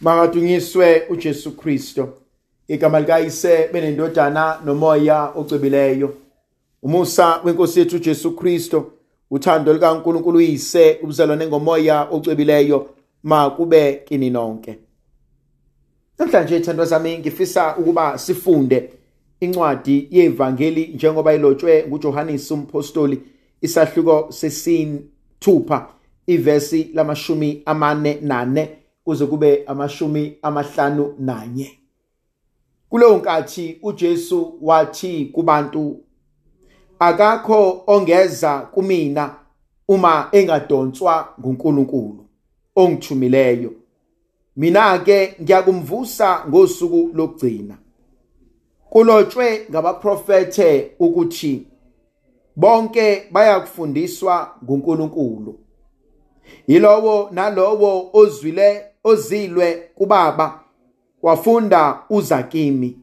Makadunyiswe uJesu Kristo. Igama likayise benendodana nomoya ocwebileyo. Umusa wenkosi yethu uJesu Kristo, uthando likaNkulunkulu uyise, ubuzalwane ngomoya ocwebileyo makube kini nonke. Namhlanje thandwa zami ngifisa ukuba sifunde incwadi yevangeli njengoba ilotshwe nguJohannes umpostoli isahluko sesithupha ivesi lamashumi amane nane kuze kube amashumi amahlanu nanye. Kuleyo nkathi uJesu wathi kubantu akakho ongeza kumina uma engadonswa nguNkulunkulu ongithumileyo. Mina ke ngiyakumvusa ngosuku lokugcina. Kulotshwe ngabaprofethe ukuthi bonke bayakufundiswa nguNkulunkulu. Yilowo nalowo ozwile ozilwe kubaba wafunda uza kimi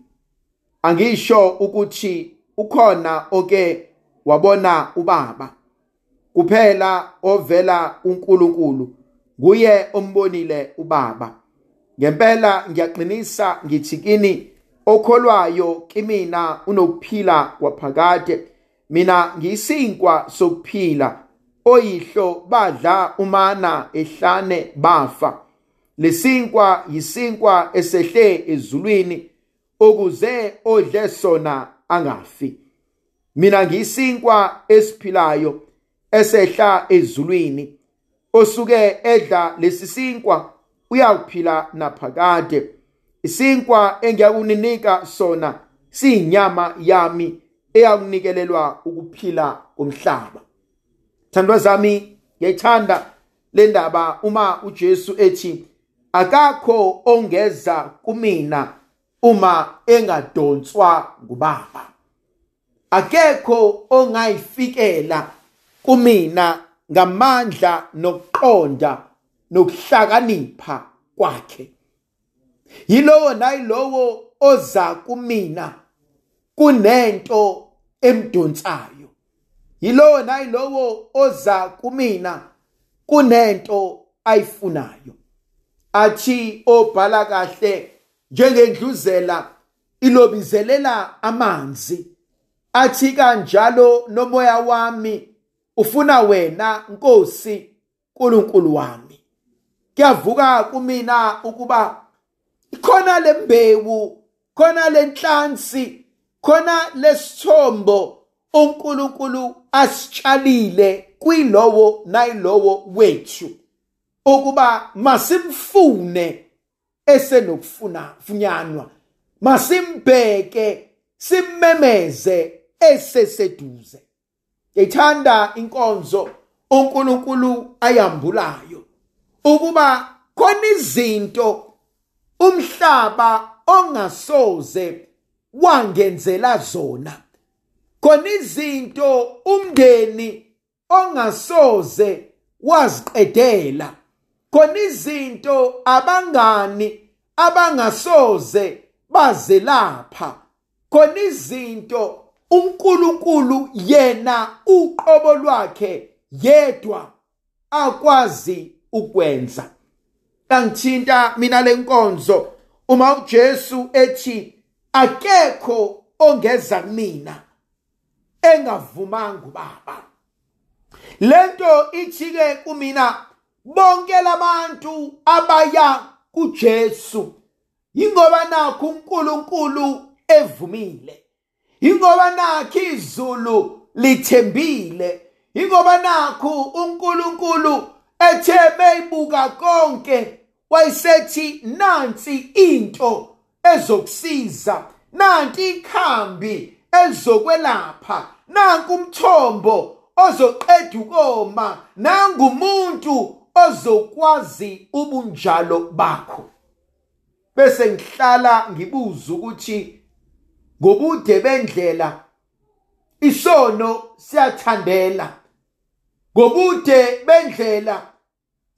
angisho ukuthi ukhona oke wabona ubaba. Kuphela ovela uNkulunkulu kuye ombonile ubaba. Ngempela ngiyaqinisa ngithi kini okholwayo kimina unokuphila kwaphakade. Mina ngiyisinkwa sokuphila. Oyihlo badla umana ehlane bafa. Lesinkwa yisinkwa esehle ezulwini ukuze odle sona angafi. Mina ngiyisinkwa esiphilayo esehla ezulwini. Osuke edla lesisinkwa uyakuphila naphakade. Isinkwa engiyakuninika sona siyinyama yami eyakunikelelwa ukuphila komhlaba. Thandwa zami ngiyayithanda le ndaba uma uJesu ethi akakho ongeza kumina uma engadonswa ngubaba. Akekho ongayifikela kumina ngamandla nokuqonda nokuhlakanipha kwakhe. Yilowo nayilowo oza kumina kunento emdonsayo. Yilowo nayilowo oza kumina kunento ayifunayo. Athi obhala kahle njengendluzela ilobizelela amanzi. Athi kanjalo nomoya wami ufuna wena Nkosi uNkulunkulu wami. Kuyavuka kumina ukuba khona lembewu khona lenhlansi khona lesithombo uNkulunkulu asitshalile kwilowo nayilowo wethu. Ukuba masimfune esenokufuna funyanwa masimbheke simmemeze eseseduze. Ngithanda inkonzo uNkulunkulu ayambulayo ukuba khona izinto umhlaba ongasoze wangenzela zona. Khona izinto umndeni ongasoze waziqedela. Khona izinto abangani abangasoze bazelapha. Khona izinto uNkulunkulu yena uqobo lwakhe yedwa akwazi ukwenza. Kangithinta mina lenkonzo uma uJesu ethi akekho ongeza kumina engavumanga ubaba. Lento ithi-ke kumina bonke labantu abaya kuJesu. Ingoba nakho uNkulunkulu evumile. Ingoba nakho izulu lithembile. Ingoba nakho uNkulunkulu ethe beyibuka konke wayesethi nansi into ezokusiza nanti ikhambi elizokwelapha nanku umthombo ozoqeda ukoma nangumuntu ozokwazi ubunjalo bakho. Bese ngihlala ngibuza ukuthi ngobude bendlela isono siyathandela. Ngobude bendlela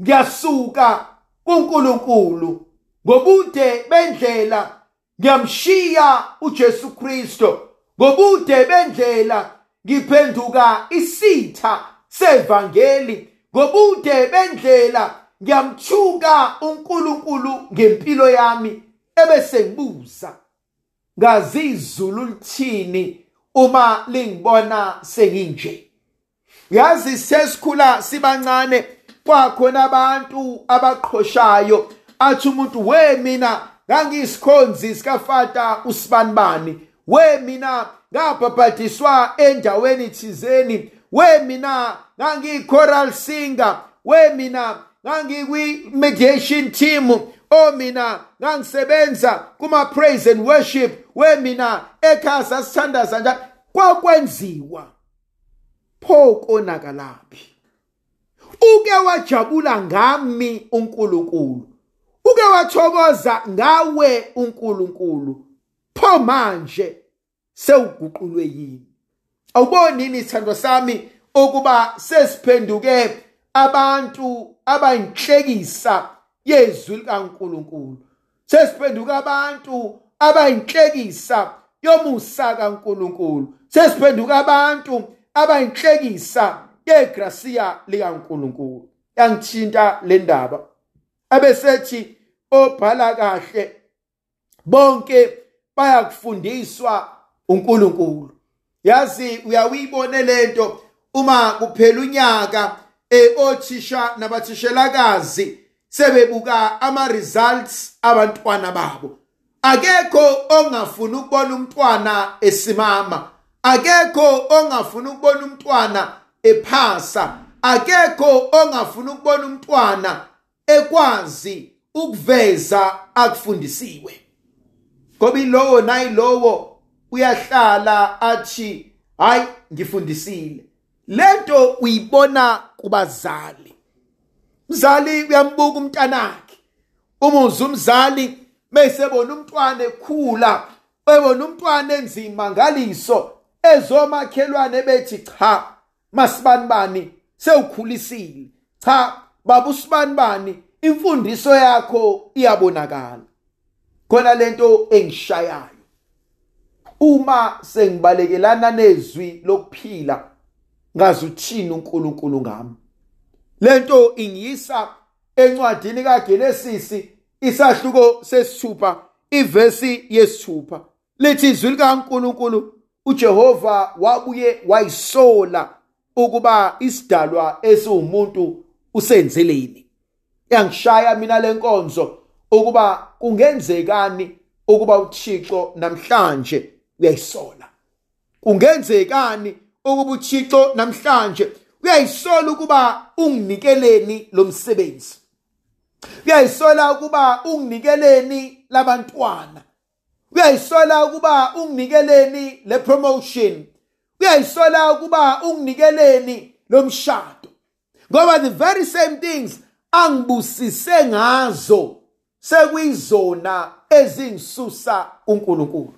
ngiyasuka kuNkulunkulu. Ngobude bendlela ngiyamshiya uJesu Kristo. Ngobude bendlela ngiphenduka isitha sevangeli. Ngobude bendlela ngiyamthuka uNkulunkulu ngempilo yami ebese ngibuza ngazi izulu lithini uma lingibona senginje? Yazi sesikhula sibancane kwakhona abantu abaqhoshayo. Athi umuntu we mina ngangiyisikhonzi sikafata usibanibani we mina ngabhabhadiswa endaweni thizeni. We mina ngangiyi-choral singer. We mina ngangikwi-mediation team. O mina ngangisebenza kuma-praise and worship. We mina ekhaya sasithandaza njalo. Kwakwenziwa. Pho konakalaphi uke wajabula ngami uNkulunkulu. Uke wathokoza ngawe uNkulunkulu. Pho manje sewuguqulwe yini? Awubonini isithando sami ukuba sesiphenduke abantu abayinhlekisa yezwi likaNkulunkulu. Sesiphenduka abantu abayinhlekisa yomusa kaNkulunkulu. Sesiphenduka abantu abayinhlekisa yegrasiya likaNkulunkulu. Yangithinta le ndaba. Abesethi obhala kahle bonke bayakufundiswa uNkulunkulu. Yazi uyawuyibone lento uma kuphela unyaka eothisha nabathishelakazi sebebuka ama results abantwana babo. Akekho ongafuna ukubona umntwana esimama. Akekho ongafuna ukubona umntwana ephasa. Akekho ongafuna ukubona umntwana ekwazi ukuveza akufundisiwe. Ngoba ilowo nayilowo uyahlala athi hayi ngifundisile. Lento uyibona kubazali. Mzali uyambuka umntanakhe. Umuza umzali mesebona umntwana ekhula ebona umntwana enzima ngaliso ezomakhelwane bethi cha masibani bani? Sewukhulisile. Cha baba usibani bani? Imfundiso yakho iyabonakala. Khona lento engishayayo uma sengibalekelana nezwi lokuphila ngazi uthini uNkulunkulu ngami. Lento ingiyisa encwadini kaGenesis isahluko sesithupha ivesi yesithupha. Lithi izwi likaNkulunkulu uJehova wabuye wayisola ukuba isidalwa esiwumuntu usenzeleni. Yangishaya mina lenkonzo ukuba kungenzekani ukuba uThixo namhlanje uyayisola. Kungenzekani ukuba uThixo namhlanje uyayisola ukuba unginikeleni lo msebenzi? Uyayisola ukuba unginikeleni labantwana? Uyayisola ukuba unginikeleni le promotion? Uyayisola ukuba unginikeleni lo mshado? Ngoba the very same things angibusise ngazo sekuyizona ezingisusa uNkulunkulu.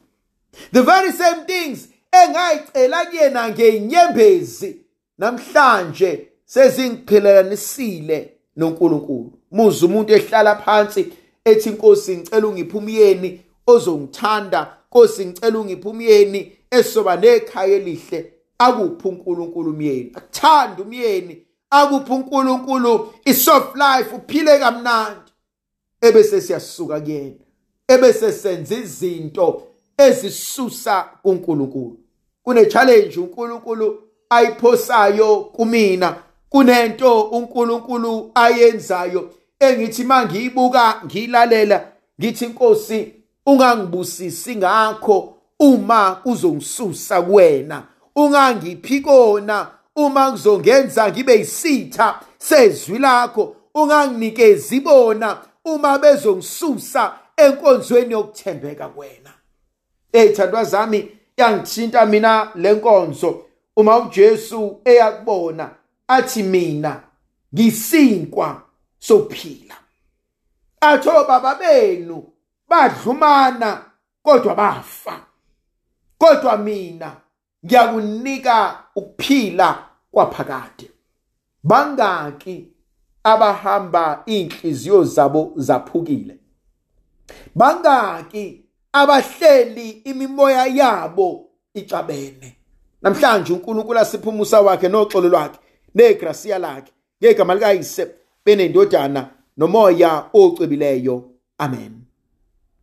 The very same things engayicela kuyena ngeinyembezi namhlanje sezingiqhelelisile noNkulunkulu. Muza umuntu ehlala phansi ethi inkosi ngicela ungiphe umyeni ozongithanda. Nkosi ngicela ungiphe umyeni esoba nekhaya elihle. Akuphi uNkulunkulu umyeni akuthanda umyeni. Akuphi uNkulunkulu? Isoft life uphile kamnandi. Ebese siyasuka kuyena. Ebese senza izinto ezisusa kuNkulunkulu. Kune challenge uNkulunkulu ayiphosayo kumina. Kunento uNkulunkulu ayenzayo engithi mangiyibuka ngilalela ngithi inkosi ungangibusisi ngakho uma kuzongisusa kuwena. Ungangiphi kona uma kuzongenza ngibe yisitha sezwi lakho. Unganginikezi bona uma bezongisusa enkonzweni yokuthembeka kwena. Eyithandwa zami yangithinta mina lenkonzo uma uJesu eyakubona athi mina ngisinkwa sophila atho baba benu badlumana kodwa bafa. Kodwa mina ngiyakunika ukuphila kwaphakade. Bangaki abahamba inhliziyo zabo zaphukile. Bangaki abahleli imimoya yabo icabene. Namhlanje uNkulunkulu asipha umusa wakhe noxolo lwakhe negrasiya lakhe ngegama likayise benendodana nomoya ocebileyo. Amen.